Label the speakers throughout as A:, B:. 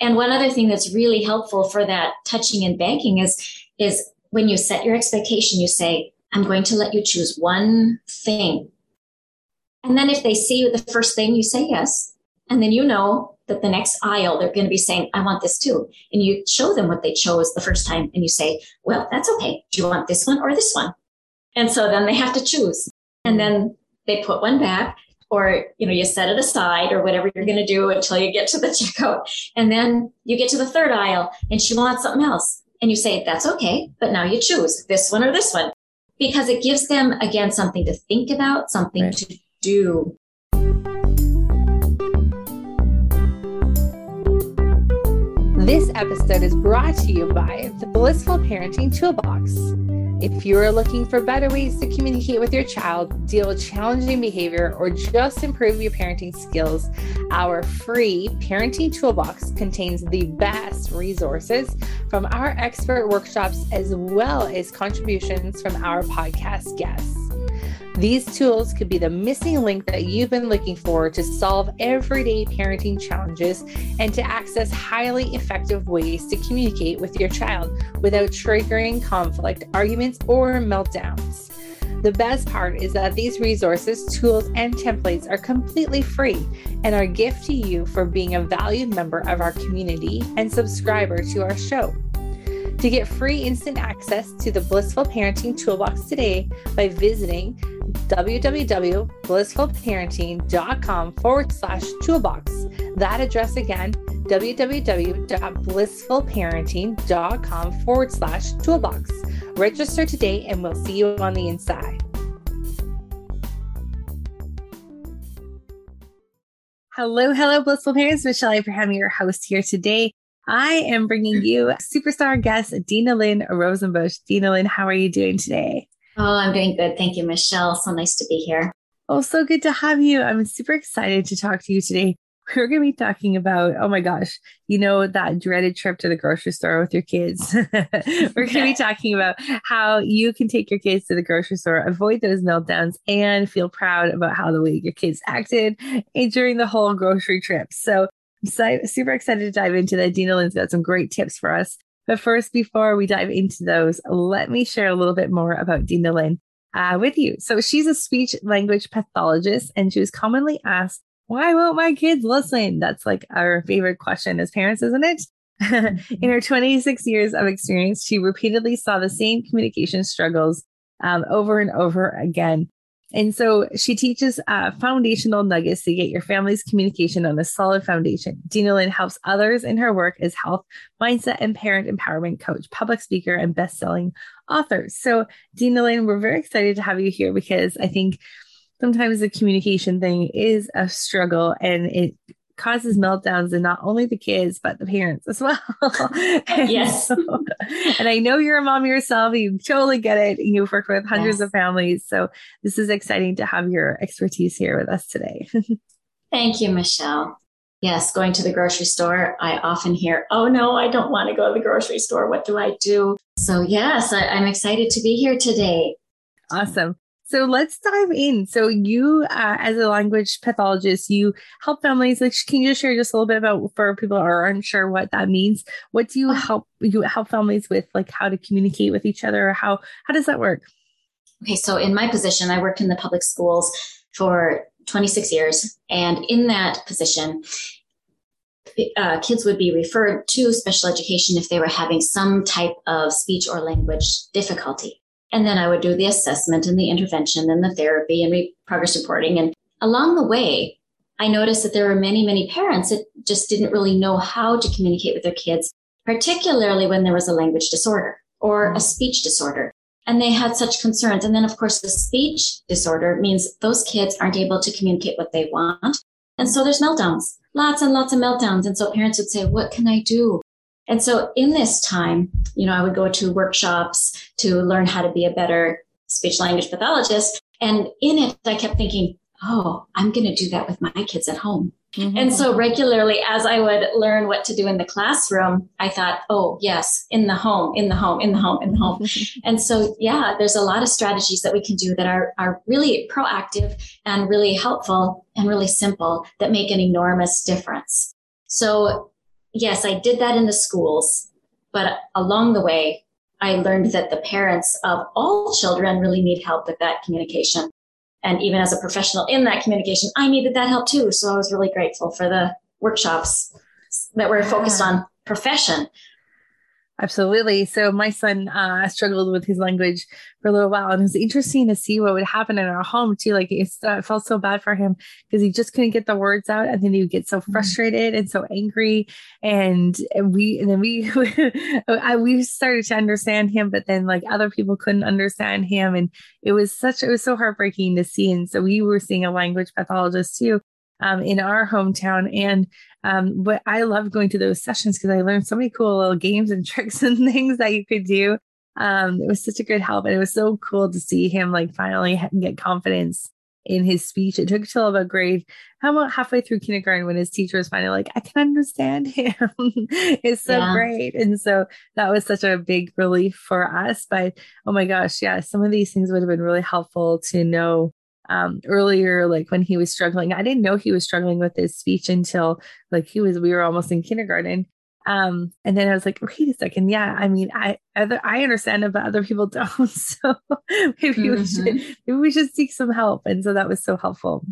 A: And one other thing that's really helpful for that touching and banking is, is when you set your expectation, you say, I'm going to let you choose one thing. And then if they see the first thing, you say yes. And then you know that the next aisle, they're going to be saying, I want this too. And you show them what they chose the first time and you say, well, that's okay. Do you want this one or this one? And so then they have to choose. And then they put one back or, you know, you set it aside or whatever you're going to do until you get to the checkout. And then you get to the third aisle and she wants something else. And you say, that's okay. But now you choose this one or this one because it gives them, again, something to think about, something right. to do.
B: This episode is brought to you by the Blissful Parenting Toolbox. If you're looking for better ways to communicate with your child, deal with challenging behavior, or just improve your parenting skills, our free parenting toolbox contains the best resources from our expert workshops as well as contributions from our podcast guests. These tools could be the missing link that you've been looking for to solve everyday parenting challenges and to access highly effective ways to communicate with your child without triggering conflict, arguments, or meltdowns. The best part is that these resources, tools, and templates are completely free and are a gift to you for being a valued member of our community and subscriber to our show. To get free instant access to the Blissful Parenting Toolbox today by visiting www.blissfulparenting.com forward slash toolbox. That address again, www.blissfulparenting.com forward slash toolbox. Register today and we'll see you on the inside. Hello, hello, blissful parents. Michelle Abraham, your host here today. I am bringing you superstar guest Dinalynn Rosenbush. Dinalynn, how are you doing today?
A: Oh, I'm doing good. Thank you, Michelle. So nice to be here.
B: Oh, so good to have you. I'm super excited to talk to you today. We're going to be talking about, oh my gosh, you know, that dreaded trip to the grocery store with your kids. We're going to be talking about how you can take your kids to the grocery store, avoid those meltdowns, and feel proud about how the way your kids acted eh, during the whole grocery trip. So so super excited to dive into that. Dinalynn's got some great tips for us. But first, before we dive into those, let me share a little bit more about Dinalynn uh, with you. So she's a speech language pathologist, and she was commonly asked, "Why won't my kids listen?" That's like our favorite question as parents, isn't it? In her 26 years of experience, she repeatedly saw the same communication struggles um, over and over again. And so she teaches uh, foundational nuggets to get your family's communication on a solid foundation. Dinalynn helps others in her work as health, mindset, and parent empowerment coach, public speaker, and best-selling author. So, Dinalynn, we're very excited to have you here because I think sometimes the communication thing is a struggle and it causes meltdowns in not only the kids but the parents as well.
A: and yes. So,
B: and I know you're a mom yourself. You totally get it. You've worked with hundreds yes. of families. So this is exciting to have your expertise here with us today.
A: Thank you, Michelle. Yes, going to the grocery store, I often hear, oh no, I don't want to go to the grocery store. What do I do? So, yes, I, I'm excited to be here today.
B: Awesome. So let's dive in. So you, uh, as a language pathologist, you help families. Like, can you just share just a little bit about for people who are unsure what that means? What do you uh-huh. help you help families with, like how to communicate with each other? how how does that work?
A: Okay, so in my position, I worked in the public schools for 26 years, and in that position, uh, kids would be referred to special education if they were having some type of speech or language difficulty. And then I would do the assessment and the intervention and the therapy and re- progress reporting. And along the way, I noticed that there were many, many parents that just didn't really know how to communicate with their kids, particularly when there was a language disorder or a speech disorder. And they had such concerns. And then, of course, the speech disorder means those kids aren't able to communicate what they want. And so there's meltdowns, lots and lots of meltdowns. And so parents would say, What can I do? And so in this time, you know, I would go to workshops to learn how to be a better speech language pathologist. And in it, I kept thinking, oh, I'm going to do that with my kids at home. Mm-hmm. And so regularly, as I would learn what to do in the classroom, I thought, oh, yes, in the home, in the home, in the home, in the home. and so, yeah, there's a lot of strategies that we can do that are, are really proactive and really helpful and really simple that make an enormous difference. So yes, I did that in the schools, but along the way, I learned that the parents of all children really need help with that communication. And even as a professional in that communication, I needed that help too. So I was really grateful for the workshops that were focused on profession
B: Absolutely. So my son uh, struggled with his language for a little while, and it was interesting to see what would happen in our home too. Like it uh, felt so bad for him because he just couldn't get the words out, and then he would get so mm-hmm. frustrated and so angry. And, and we, and then we, I, we started to understand him, but then like other people couldn't understand him, and it was such it was so heartbreaking to see. And so we were seeing a language pathologist too um, in our hometown. And um, but I love going to those sessions because I learned so many cool little games and tricks and things that you could do. Um, it was such a good help, and it was so cool to see him like finally get confidence in his speech. It took till about grade, how about halfway through kindergarten when his teacher was finally like, I can understand him. it's so yeah. great. And so that was such a big relief for us. But oh my gosh, yeah, some of these things would have been really helpful to know um, earlier, like when he was struggling. I didn't know he was struggling with his speech until like he was, we were almost in kindergarten. Um, and then I was like, wait a second. Yeah. I mean, I, other, I understand it, but other people don't. So maybe mm-hmm. we should, mm-hmm. maybe we should seek some help. And so that was so helpful.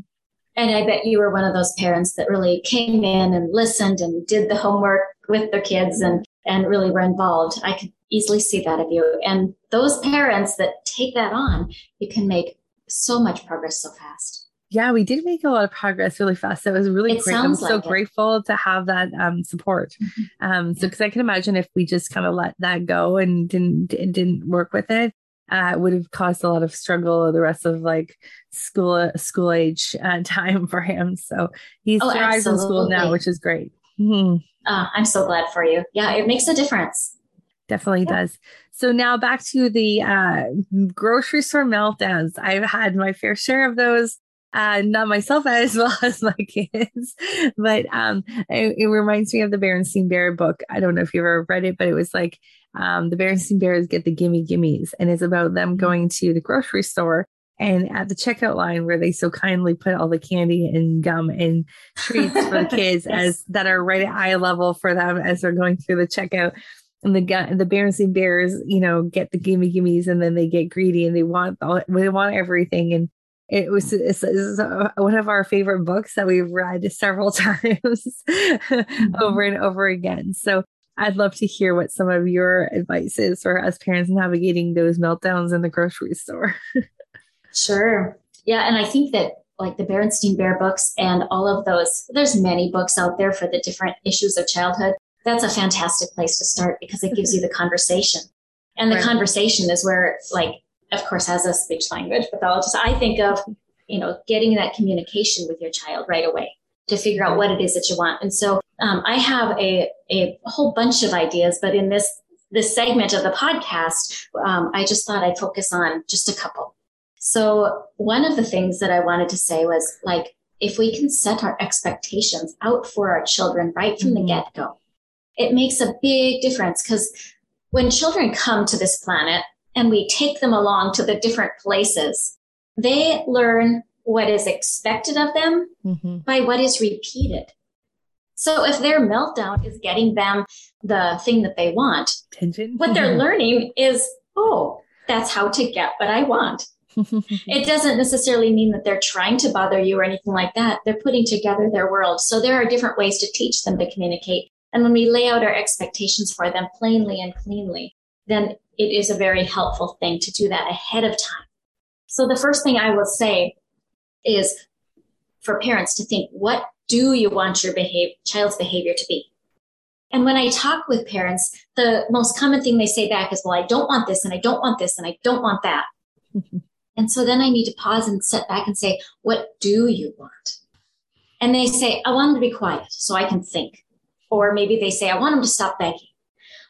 A: And I bet you were one of those parents that really came in and listened and did the homework with their kids and, and really were involved. I could easily see that of you. And those parents that take that on, you can make so much progress so fast.
B: Yeah, we did make a lot of progress really fast. So it was really it great. I'm so like grateful it. to have that um, support. Mm-hmm. Um, so, because I can imagine if we just kind of let that go and didn't didn't work with it, uh, it would have caused a lot of struggle the rest of like school school age uh, time for him. So he's oh, in school now, which is great.
A: Mm-hmm. Uh, I'm so glad for you. Yeah, it makes a difference.
B: Definitely yeah. does. So now back to the uh, grocery store meltdowns. I've had my fair share of those. Uh, not myself as well as my kids, but um, it, it, reminds me of the Berenstain Bear book. I don't know if you've ever read it, but it was like um, the Berenstain Bears get the gimme gimmies, and it's about them mm-hmm. going to the grocery store and at the checkout line where they so kindly put all the candy and gum and treats for the kids yes. as that are right at eye level for them as they're going through the checkout and the the Berenstain Bears, you know, get the gimme gimmies, and then they get greedy and they want all, they want everything. And it was it's, it's one of our favorite books that we've read several times mm-hmm. over and over again. So I'd love to hear what some of your advice is for us parents navigating those meltdowns in the grocery store.
A: sure. Yeah, and I think that like the Berenstain Bear books and all of those, there's many books out there for the different issues of childhood that's a fantastic place to start because it gives you the conversation. And the right. conversation is where, like, of course, as a speech language pathologist, I think of, you know, getting that communication with your child right away to figure out what it is that you want. And so um, I have a, a whole bunch of ideas, but in this this segment of the podcast, um, I just thought I'd focus on just a couple. So one of the things that I wanted to say was like, if we can set our expectations out for our children right from mm-hmm. the get go, it makes a big difference because when children come to this planet and we take them along to the different places, they learn what is expected of them mm-hmm. by what is repeated. So if their meltdown is getting them the thing that they want, what they're learning is, oh, that's how to get what I want. it doesn't necessarily mean that they're trying to bother you or anything like that. They're putting together their world. So there are different ways to teach them to communicate. And when we lay out our expectations for them plainly and cleanly, then it is a very helpful thing to do that ahead of time. So the first thing I will say is for parents to think, what do you want your behavior, child's behavior to be? And when I talk with parents, the most common thing they say back is, well, I don't want this and I don't want this and I don't want that. and so then I need to pause and sit back and say, what do you want? And they say, I want them to be quiet so I can think. Or maybe they say, I want them to stop begging.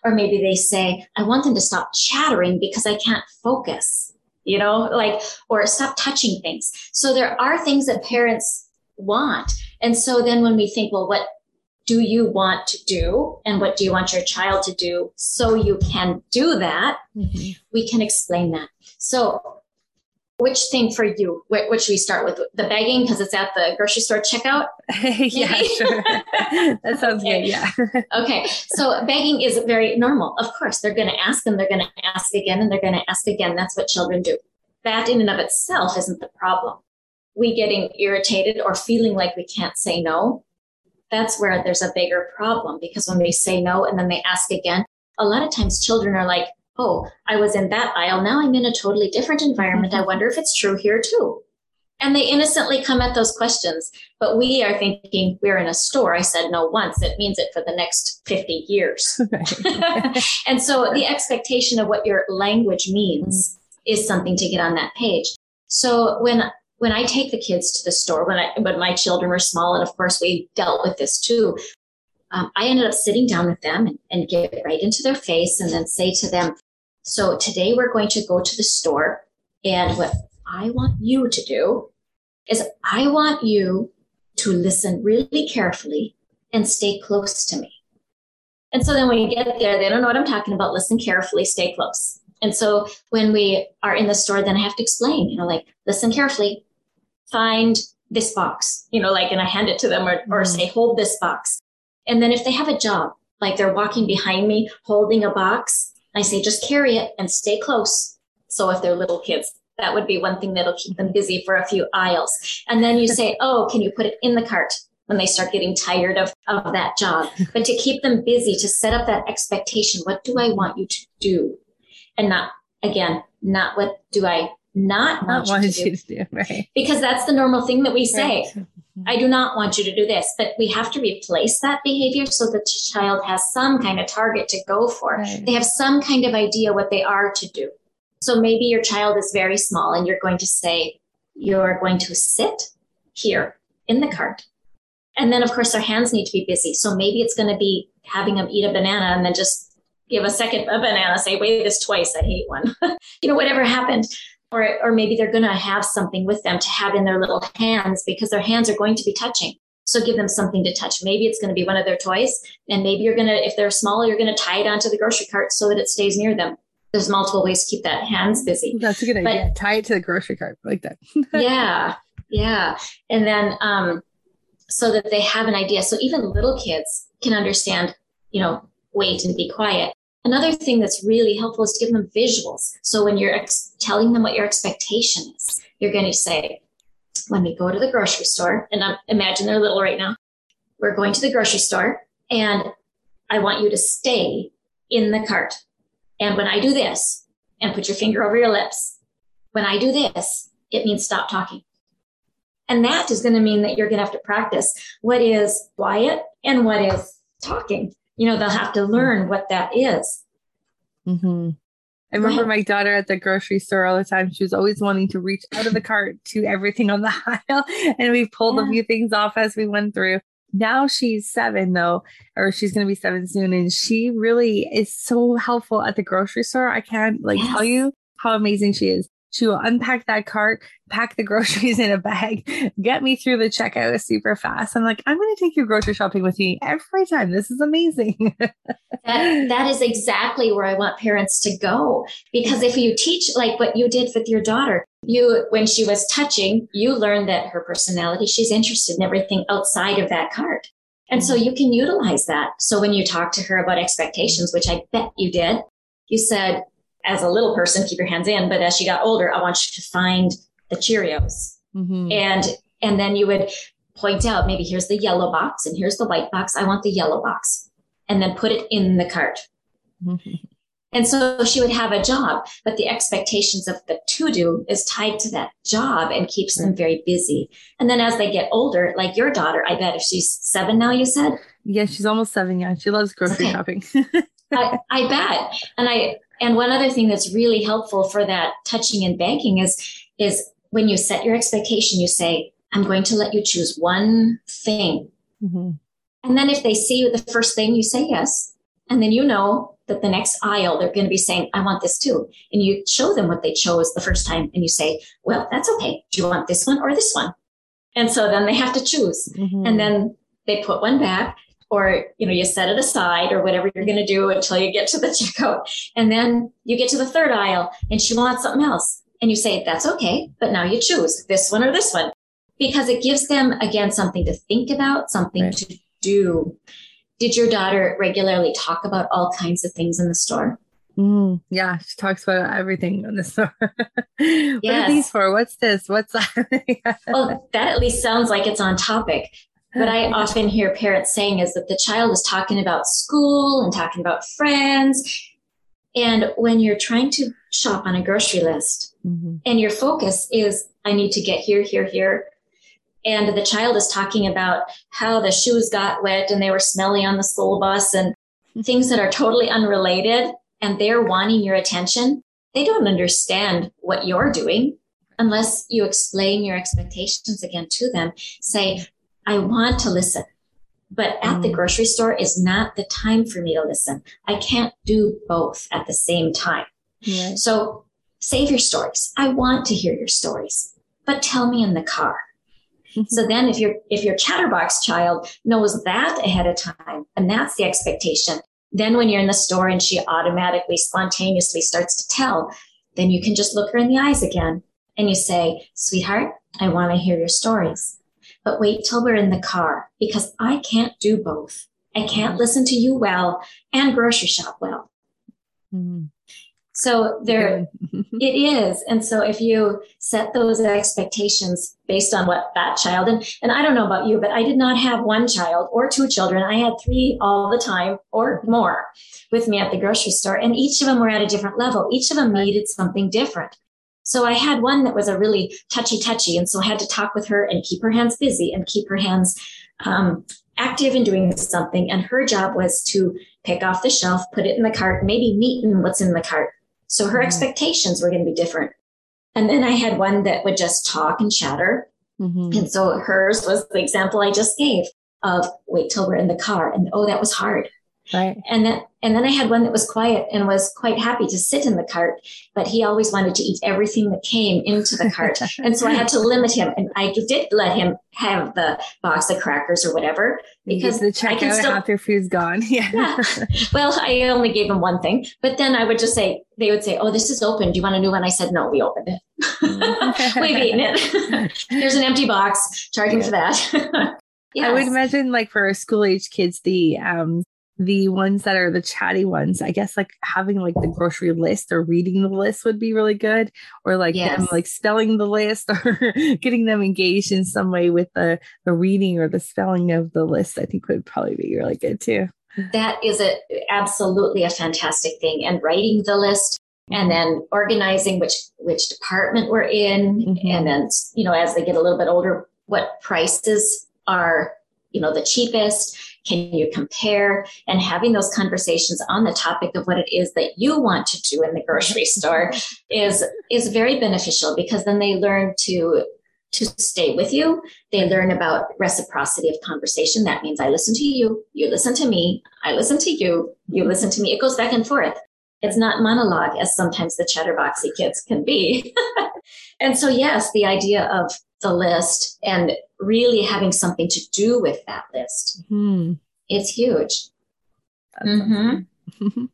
A: Or maybe they say, I want them to stop chattering because I can't focus, you know, like, or stop touching things. So there are things that parents want. And so then when we think, well, what do you want to do? And what do you want your child to do so you can do that? Mm-hmm. We can explain that. So which thing for you? What, what should we start with? The begging because it's at the grocery store checkout?
B: yeah, sure. that sounds okay. good. Yeah.
A: okay. So begging is very normal. Of course, they're going to ask and they're going to ask again and they're going to ask again. That's what children do. That in and of itself isn't the problem. We getting irritated or feeling like we can't say no. That's where there's a bigger problem because when we say no and then they ask again, a lot of times children are like, oh, I was in that aisle. Now I'm in a totally different environment. I mm-hmm. wonder if it's true here too. And they innocently come at those questions. But we are thinking we're in a store. I said no once. It means it for the next 50 years. and so the expectation of what your language means is something to get on that page. So when when I take the kids to the store, when I when my children were small, and of course we dealt with this too, um, I ended up sitting down with them and, and get right into their face and then say to them, So today we're going to go to the store. And what I want you to do is I want you to listen really carefully and stay close to me. And so then when you get there, they don't know what I'm talking about. Listen carefully, stay close. And so when we are in the store, then I have to explain, you know, like, listen carefully, find this box, you know, like, and I hand it to them or, or mm-hmm. say, hold this box. And then if they have a job, like they're walking behind me holding a box, I say, just carry it and stay close. So if they're little kids, that would be one thing that'll keep them busy for a few aisles. And then you say, oh, can you put it in the cart? when they start getting tired of, of that job. But to keep them busy, to set up that expectation, what do I want you to do? And not, again, not what do I not, not want, you, to you, to do. Right. Because that's the normal thing that we say. Right. I do not want you to do this, but we have to replace that behavior so that the child has some kind of target to go for. Right. They have some kind of idea what they are to do. So maybe your child is very small and you're going to say, you're going to sit here in the cart. And then, of course, their hands need to be busy. So maybe it's going to be having them eat a banana and then just give a second a banana, say, weigh this twice. I hate one. you know, whatever happened or, or maybe they're going to have something with them to have in their little hands because their hands are going to be touching. So give them something to touch. Maybe it's going to be one of their toys. And maybe you're going to, if they're small, you're going to tie it onto the grocery cart so that it stays near them. There's multiple ways to keep that hands busy.
B: That's a good but, idea. Tie it to the grocery cart like that.
A: yeah. Yeah. And then, um, so that they have an idea. So even little kids can understand, you know, wait and be quiet. Another thing that's really helpful is to give them visuals. So when you're ex- telling them what your expectation is, you're going to say, when we go to the grocery store, and I'm, imagine they're little right now, we're going to the grocery store and I want you to stay in the cart. And when I do this, and put your finger over your lips, when I do this, it means stop talking. And that is going to mean that you're going to have to practice what is quiet and what is talking you know, they'll have to learn what that is.
B: Mm-hmm. I remember my daughter at the grocery store all the time. She was always wanting to reach out of the cart to everything on the aisle. And we pulled yeah. a few things off as we went through. Now she's seven, though, or she's going to be seven soon. And she really is so helpful at the grocery store. I can't like yes. tell you how amazing she is. Will unpack that cart, pack the groceries in a bag, get me through the checkout super fast. I'm like, I'm going to take you grocery shopping with me every time. This is amazing.
A: that, that is exactly where I want parents to go. Because if you teach like what you did with your daughter, you, when she was touching, you learned that her personality, she's interested in everything outside of that cart. And so mm-hmm. you can utilize that. So when you talk to her about expectations, which I bet you did, you said, as a little person, keep your hands in. But as she got older, I want you to find the Cheerios. Mm-hmm. And and then you would point out maybe here's the yellow box and here's the white box. I want the yellow box. And then put it in the cart. Mm-hmm. And so she would have a job, but the expectations of the to do is tied to that job and keeps them very busy. And then as they get older, like your daughter, I bet if she's seven now, you said?
B: Yeah, she's almost seven. Yeah, she loves grocery okay. shopping.
A: I, I bet. And I, and one other thing that's really helpful for that touching and banking is, is when you set your expectation, you say, I'm going to let you choose one thing. Mm-hmm. And then if they see the first thing, you say yes. And then you know that the next aisle, they're going to be saying, I want this too. And you show them what they chose the first time. And you say, well, that's okay. Do you want this one or this one? And so then they have to choose. Mm-hmm. And then they put one back or you know you set it aside or whatever you're going to do until you get to the checkout and then you get to the third aisle and she wants something else And you say, that's okay, but now you choose this one or this one because it gives them, again, something to think about, something right. to do. Did your daughter regularly talk about all kinds of things in the store?
B: Mm, yeah, she talks about everything in the store. yes. What are these for? What's this? What's that?
A: well, that at least sounds like it's on topic. What I often hear parents saying is that the child is talking about school and talking about friends. And when you're trying to shop on a grocery list mm-hmm. and your focus is, I need to get here, here, here. And the child is talking about how the shoes got wet and they were smelly on the school bus and things that are totally unrelated. And they're wanting your attention. They don't understand what you're doing unless you explain your expectations again to them. Say, I want to listen, but at mm. the grocery store is not the time for me to listen. I can't do both at the same time. Yeah. So save your stories. I want to hear your stories, but tell me in the car. so then if your if your chatterbox child knows that ahead of time and that's the expectation, then when you're in the store and she automatically spontaneously starts to tell, then you can just look her in the eyes again and you say, "Sweetheart, I want to hear your stories." But wait till we're in the car because I can't do both. I can't listen to you well and grocery shop well. Mm-hmm. So there it is. And so if you set those expectations based on what that child and, and I don't know about you, but I did not have one child or two children. I had three all the time or more with me at the grocery store. And each of them were at a different level. Each of them needed something different. So I had one that was a really touchy touchy. And so I had to talk with her and keep her hands busy and keep her hands um, active in doing something. And her job was to pick off the shelf, put it in the cart, maybe neaten what's in the cart. So her mm-hmm. expectations were going to be different. And then I had one that would just talk and chatter. Mm-hmm. And so hers was the example I just gave of wait till we're in the car. And oh, that was hard.
B: Right.
A: And then and then I had one that was quiet and was quite happy to sit in the cart, but he always wanted to eat everything that came into the cart. and so I had to limit him. And I did let him have the box of crackers or whatever
B: because the checkout still, after food's gone. Yeah. yeah.
A: Well, I only gave him one thing, but then I would just say, they would say, Oh, this is open. Do you want a new one? I said, No, we opened it. Mm. We've eaten it. There's an empty box charging yeah. for that.
B: Yes. I would imagine like for school age kids, the um the ones that are the chatty ones, I guess like having like the grocery list or reading the list would be really good, or like yes. them like spelling the list or getting them engaged in some way with the the reading or the spelling of the list. I think would probably be really good too.
A: That is a absolutely a fantastic thing, and writing the list and then organizing which which department we're in, mm-hmm. and then you know as they get a little bit older, what prices are you know the cheapest can you compare? And having those conversations on the topic of what it is that you want to do in the grocery store is is very beneficial because then they learn to to stay with you. They learn about reciprocity of conversation. That means I listen to you, you listen to me, I listen to you, you listen to me. It goes back and forth. It's not monologue as sometimes the chatterboxy kids can be. and so, yes, the idea of the list and really having something to do with that list mm-hmm. is huge.
B: Mm-hmm.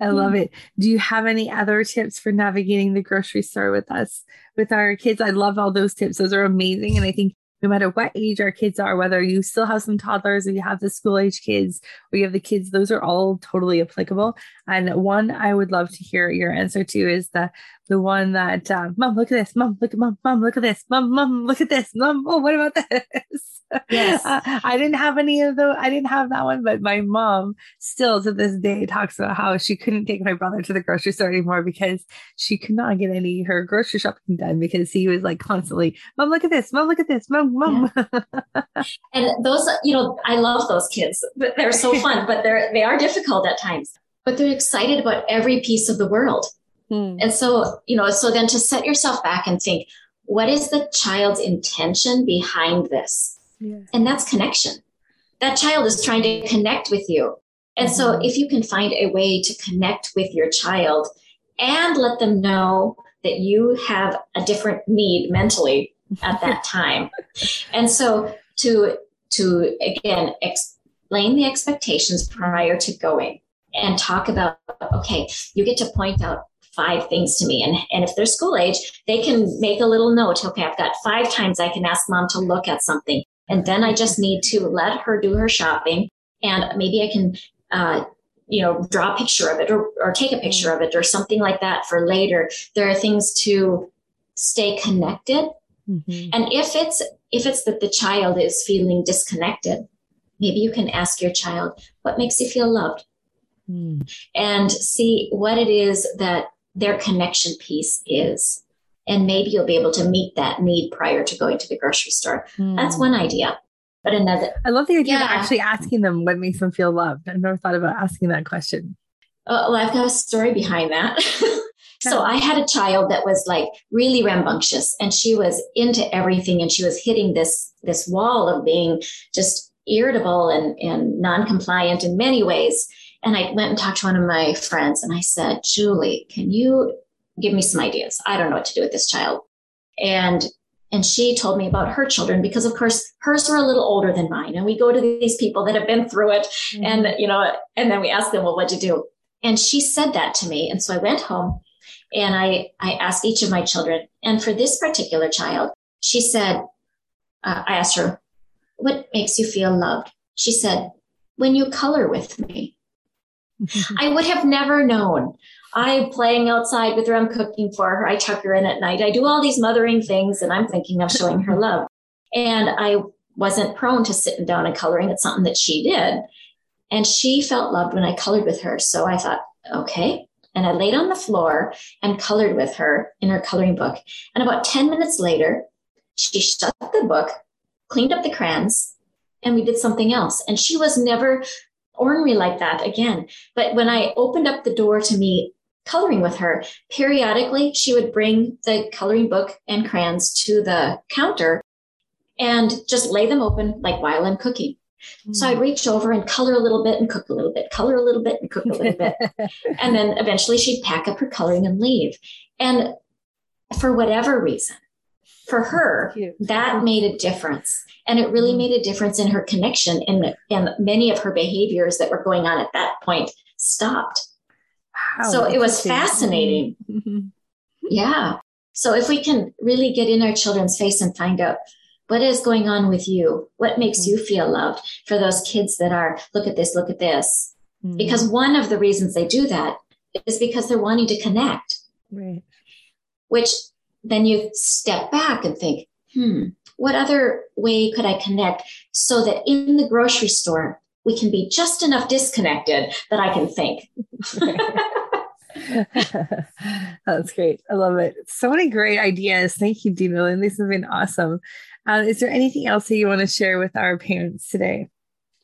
B: I love it. Do you have any other tips for navigating the grocery store with us, with our kids? I love all those tips. Those are amazing. And I think no matter what age our kids are, whether you still have some toddlers or you have the school age kids or you have the kids, those are all totally applicable. And one I would love to hear your answer to is the the one that uh, mom, look at this, mom, look at mom, mom, look at this, mom, mom, look at this, mom, oh, what about this?
A: Yes.
B: Uh, I didn't have any of those. I didn't have that one, but my mom still to this day talks about how she couldn't take my brother to the grocery store anymore because she could not get any her grocery shopping done because he was like constantly, mom, look at this, mom, look at this, mom, mom.
A: Yeah. and those, you know, I love those kids. They're so fun, but they're, they are difficult at times, but they're excited about every piece of the world. Hmm. And so, you know, so then to set yourself back and think, what is the child's intention behind this? And that's connection. That child is trying to connect with you. And mm-hmm. so if you can find a way to connect with your child and let them know that you have a different need mentally at that time. and so to to again explain the expectations prior to going and talk about okay, you get to point out five things to me. And, and if they're school age, they can make a little note. Okay, I've got five times I can ask mom to look at something. And then I just need to let her do her shopping. And maybe I can, uh, you know, draw a picture of it or, or take a picture of it or something like that for later. There are things to stay connected. Mm-hmm. And if it's if it's that the child is feeling disconnected, maybe you can ask your child, what makes you feel loved? Mm. And see what it is that their connection piece is. And maybe you'll be able to meet that need prior to going to the grocery store. Mm. That's one idea. But another.
B: I love the idea yeah. of actually asking them what makes them feel loved. I've never thought about asking that question.
A: Uh, well, I've got a story behind that. So I had a child that was like really rambunctious and she was into everything and she was hitting this this wall of being just irritable and, and non-compliant in many ways. And I went and talked to one of my friends and I said, Julie, can you give me some ideas? I don't know what to do with this child. And and she told me about her children because of course hers were a little older than mine. And we go to these people that have been through it mm-hmm. and you know, and then we ask them, well, what'd you do? And she said that to me. And so I went home and I, I asked each of my children. And for this particular child, she said, uh, I asked her, what makes you feel loved? She said, when you color with me. I would have never known. I'm playing outside with her. I'm cooking for her. I tuck her in at night. I do all these mothering things and I'm thinking of showing her love. And I wasn't prone to sitting down and coloring. It's something that she did. And she felt loved when I colored with her. So I thought, okay, and I laid on the floor and colored with her in her coloring book. And about 10 minutes later, she shut the book, cleaned up the crayons, and we did something else. And she was never ornery like that again. But when I opened up the door to me coloring with her, periodically she would bring the coloring book and crayons to the counter and just lay them open like while I'm cooking. So I'd hmm. reach over and color a little bit and cook a little bit, color a little bit and cook a little bit. and then eventually she'd pack up her coloring and leave. And for whatever reason, for her, that made a difference. And it really mm. made a difference in her connection and, and many of her behaviors that were going on at that point stopped. Wow, so it was fascinating. Mm-hmm. Yeah. So if we can really get in our children's face and find out what is going on with you? What makes mm-hmm. you feel loved for those kids that are, look at this, look at this? Mm-hmm. Because one of the reasons they do that is because they're wanting to connect. Right. Which then you step back and think, hmm, what other way could I connect so that in the grocery store, we can be just enough disconnected that I can think.
B: That's great. I love it. So many great ideas. Thank you, Dina. And this has been awesome. Uh, is there anything else that you want to share with our parents today?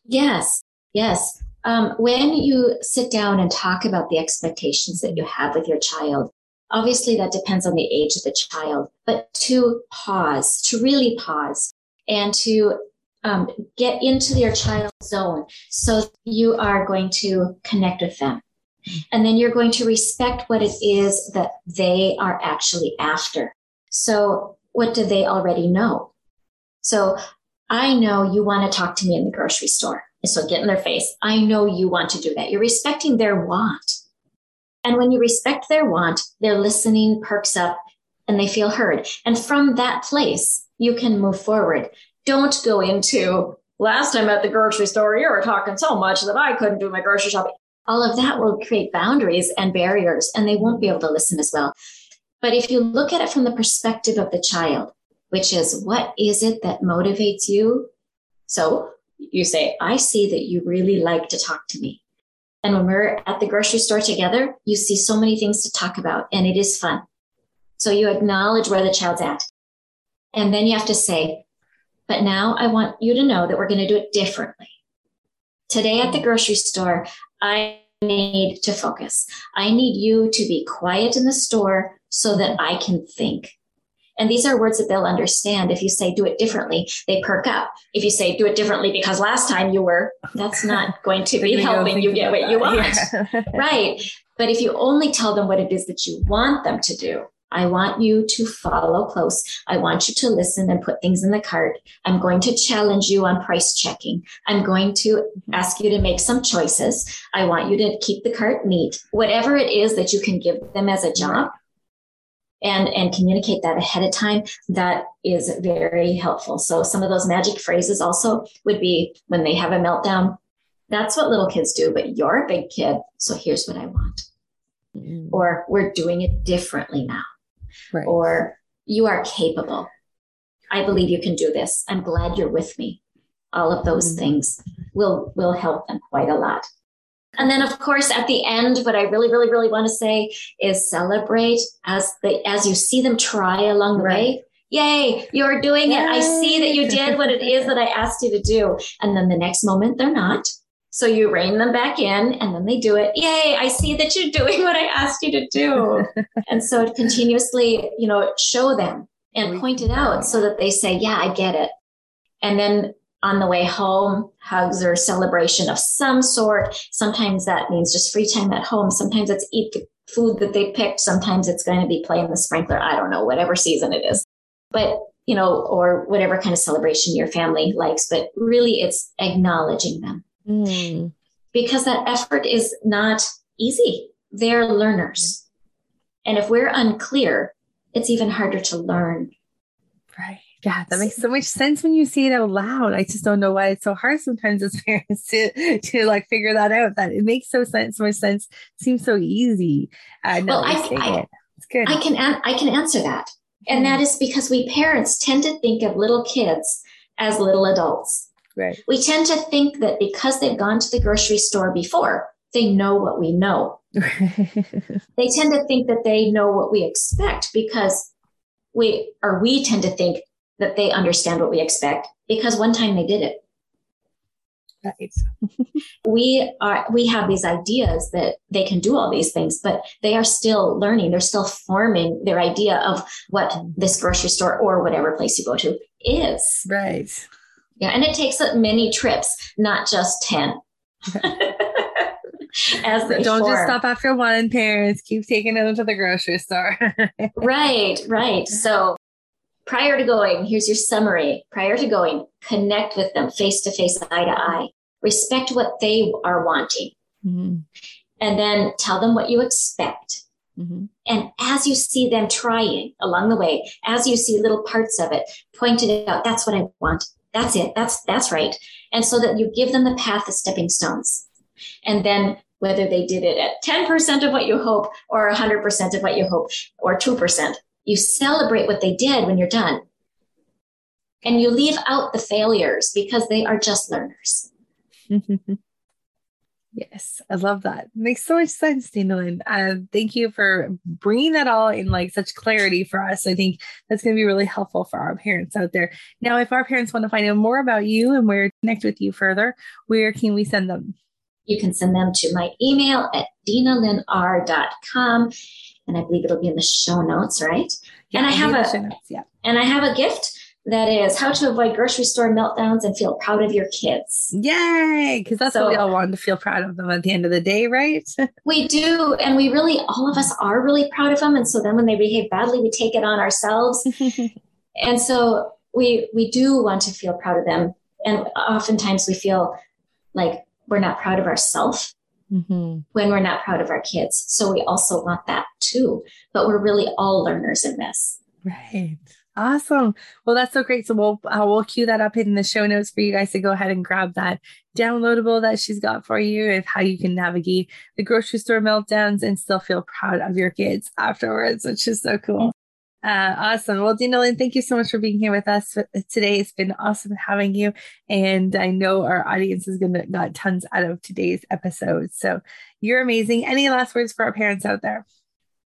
A: Yes, yes. Um, when you sit down and talk about the expectations that you have with your child, obviously that depends on the age of the child, but to pause, to really pause, and to um, get into your child's zone so you are going to connect with them. And then you're going to respect what it is that they are actually after. So, what do they already know? So I know you want to talk to me in the grocery store. So get in their face. I know you want to do that. You're respecting their want. And when you respect their want, their listening perks up and they feel heard. And from that place, you can move forward. Don't go into last time at the grocery store, you were talking so much that I couldn't do my grocery shopping. All of that will create boundaries and barriers, and they won't be able to listen as well. But if you look at it from the perspective of the child, which is what is it that motivates you? So you say, I see that you really like to talk to me. And when we're at the grocery store together, you see so many things to talk about and it is fun. So you acknowledge where the child's at. And then you have to say, but now I want you to know that we're going to do it differently. Today at the grocery store, I need to focus. I need you to be quiet in the store so that I can think. And these are words that they'll understand. If you say do it differently, they perk up. If you say do it differently because last time you were, that's not going to be helping you get what that. you want. Yeah. right. But if you only tell them what it is that you want them to do, I want you to follow close. I want you to listen and put things in the cart. I'm going to challenge you on price checking. I'm going to ask you to make some choices. I want you to keep the cart neat. Whatever it is that you can give them as a job and, and communicate that ahead of time, that is very helpful. So some of those magic phrases also would be when they have a meltdown. That's what little kids do, but you're a big kid. So here's what I want. Mm-hmm. Or we're doing it differently now right. or you are capable. I believe you can do this. I'm glad you're with me. All of those mm-hmm. things will will help them quite a lot. And then of course at the end what I really really really want to say is celebrate as the as you see them try along the right. way. Yay, you're doing Yay. it. I see that you did what it is that I asked you to do. And then the next moment they're not. So you rein them back in and then they do it. Yay, I see that you're doing what I asked you to do. and so continuously, you know, show them and point it out so that they say, yeah, I get it. And then on the way home, hugs or celebration of some sort. Sometimes that means just free time at home. Sometimes it's eat the food that they picked. Sometimes it's going to be playing the sprinkler. I don't know, whatever season it is. But, you know, or whatever kind of celebration your family likes. But really, it's acknowledging them Mm. Because that effort is not easy. They're learners. And if we're unclear, it's even harder to learn.
B: Right. Yeah, that makes so much sense when you say it out loud. I just don't know why it's so hard sometimes as parents to to like figure that out. That it makes so sense, so much sense. Seems so easy. Uh, well, I, I,
A: it. It's good. I can I can answer that, and mm. that is because we parents tend to think of little kids as little adults.
B: Right.
A: We tend to think that because they've gone to the grocery store before, they know what we know. they tend to think that they know what we expect because we, or we tend to think that they understand what we expect because one time they did it.
B: Right.
A: we are we have these ideas that they can do all these things, but they are still learning. They're still forming their idea of what this grocery store or whatever place you go to is.
B: Right.
A: Yeah, and it takes up many trips, not just 10.
B: As they don't form. just stop after one, parents. Keep taking them to the grocery store.
A: right, right. So prior to going, here's your summary. Prior to going, connect with them face to face, eye to eye. Respect what they are wanting. Mm-hmm. And then tell them what you expect. Mm-hmm. And as you see them trying along the way, as you see little parts of it, point it out. That's what I want. That's it. That's that's right. And so that you give them the path of stepping stones. And then whether they did it at 10% of what you hope or 100% of what you hope or 2%, you celebrate what they did when you're done. And you leave out the failures because they are just learners.
B: Yes, I love that. Makes so much sense, Dana Uh, thank you for bringing that all in like such clarity for us. I think that's going to be really helpful for our parents out there. Now, if our parents want to find out more about you and where to connect with you further, where can we send them?
A: You can send them to my email at dinalynnr.com. And I believe it'll be in the show notes, right? Yeah, and I have a notes, yeah. and I have a gift that is how to avoid grocery store meltdowns and feel proud of your kids.
B: Yay! Because that's so, what we all want to feel proud of them at the end of the day, right?
A: we do. And we really, all of us are really proud of them. And so then when they behave badly, we take it on ourselves. and so we we do want to feel proud of them. And oftentimes we feel like we're not proud of ourselves mm-hmm. when we're not proud of our kids. So we also want that too. But we're really all learners in this.
B: Right. Awesome. Well, that's so great. So we'll uh, we'll cue that up in the show notes for you guys to go ahead and grab that downloadable that she's got for you of how you can navigate the grocery store meltdowns and still feel proud of your kids afterwards, which is so cool. Uh, awesome. Well, Dinalynn, thank you so much for being here with us today. It's been awesome having you. And I know our audience is going to got tons out of today's episode. So you're amazing. Any last words for our parents out there?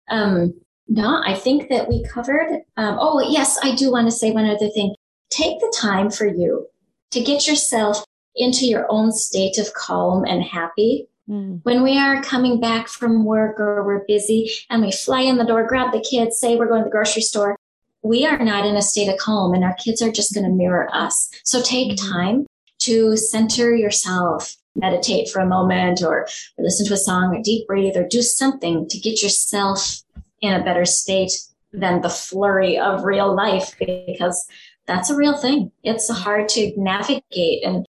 A: Um, no, I think that we covered. Um, oh, yes, I do want to say one other thing. Take the time for you to get yourself into your own state of calm and happy. Mm. When we are coming back from work or we're busy and we fly in the door, grab the kids, say we're going to the grocery store, we are not in a state of calm and our kids are just going to mirror us. So take mm. time to center yourself, meditate for a moment or listen to a song or deep breathe or do something to get yourself in a better state than the flurry of real life because that's a real thing. It's hard to navigate and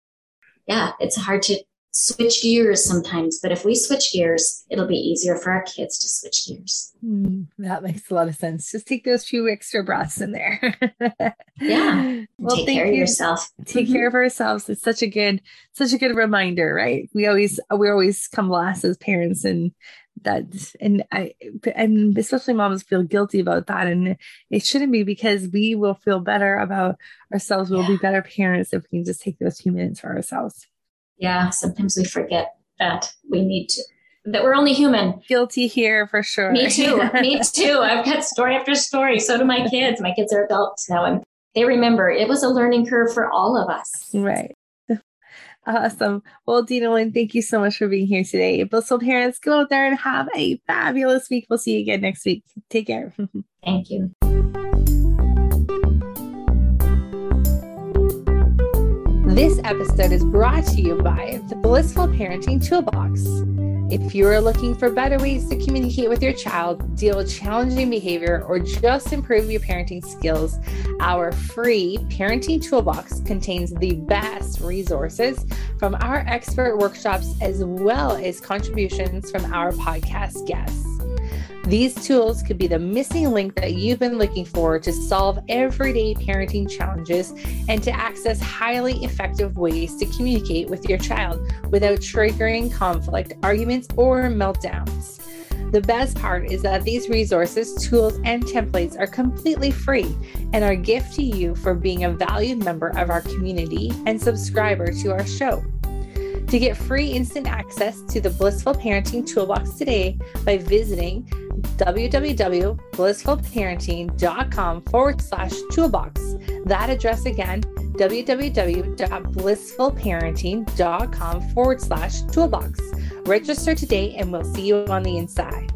A: yeah, it's hard to switch gears sometimes. But if we switch gears, it'll be easier for our kids to switch gears.
B: Mm, that makes a lot of sense. Just take those few extra breaths in there.
A: yeah. Well, take care you. of yourself.
B: Take mm-hmm. care of ourselves. It's such a good, such a good reminder, right? We always, we always come last as parents and that and i and especially moms feel guilty about that and it shouldn't be because we will feel better about ourselves we'll yeah. be better parents if we can just take those few minutes for ourselves
A: yeah, sometimes we forget that we need to that we're only human.
B: Guilty here for sure.
A: Me too. Me too. I've got story after story. So do my kids. My kids are adults now and they remember it was a learning curve for all of us.
B: Right. Awesome. Well, Dinalynn, thank you so much for being here today. Blissful parents, go out there and have a fabulous week. We'll see you again next week. Take care.
A: Thank you.
B: This episode is brought to you by the Blissful Parenting Toolbox. If you are looking for better ways to communicate with your child, deal with challenging behavior, or just improve your parenting skills, our free Parenting Toolbox contains the best resources from our expert workshops as well as contributions from our podcast guests. These tools could be the missing link that you've been looking for to solve everyday parenting challenges and to access highly effective ways to communicate with your child without triggering conflict, arguments, or meltdowns. The best part is that these resources, tools, and templates are completely free and are a gift to you for being a valued member of our community and subscriber to our show. To get free instant access to the Blissful Parenting Toolbox today by visiting www.blissfulparenting.com forward slash toolbox. That address again, www.blissfulparenting.com forward slash toolbox. Register today and we'll see you on the inside.